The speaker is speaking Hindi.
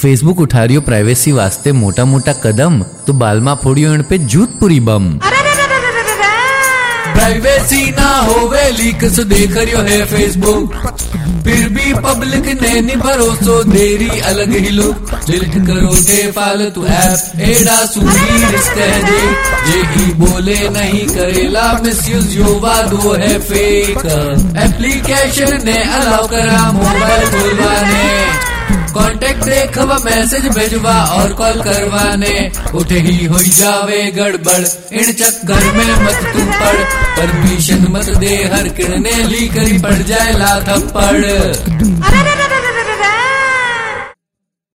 ફેસબુક ઉઠાર્યો પ્રાઇવેસી વાસ્તે મોટા મોટા કદમ તો બાલમાં ફોડ્યો એણ પે જૂતપુરી બમ प्राइवेसी ना होवे लीक सो देख रियो है फेसबुक फिर भी पब्लिक ने नहीं भरोसो देरी अलग ही लुक डिलीट करो जे फालतू ऐप एडा सूरी रिस्क है जे जे ही बोले नहीं करेला मिसयूज यो वादो है फेक एप्लीकेशन ने अलाउ करा मोबाइल खोलवाने कॉन्टेक्ट देखवा मैसेज भेजवा और कॉल करवाने। उठे ही हो जावे गड़बड़ इन चक्कर में मत तू पड़। परमिशन मत दे, हर किड़ने ली करी पड़ जाए ला थप्पड़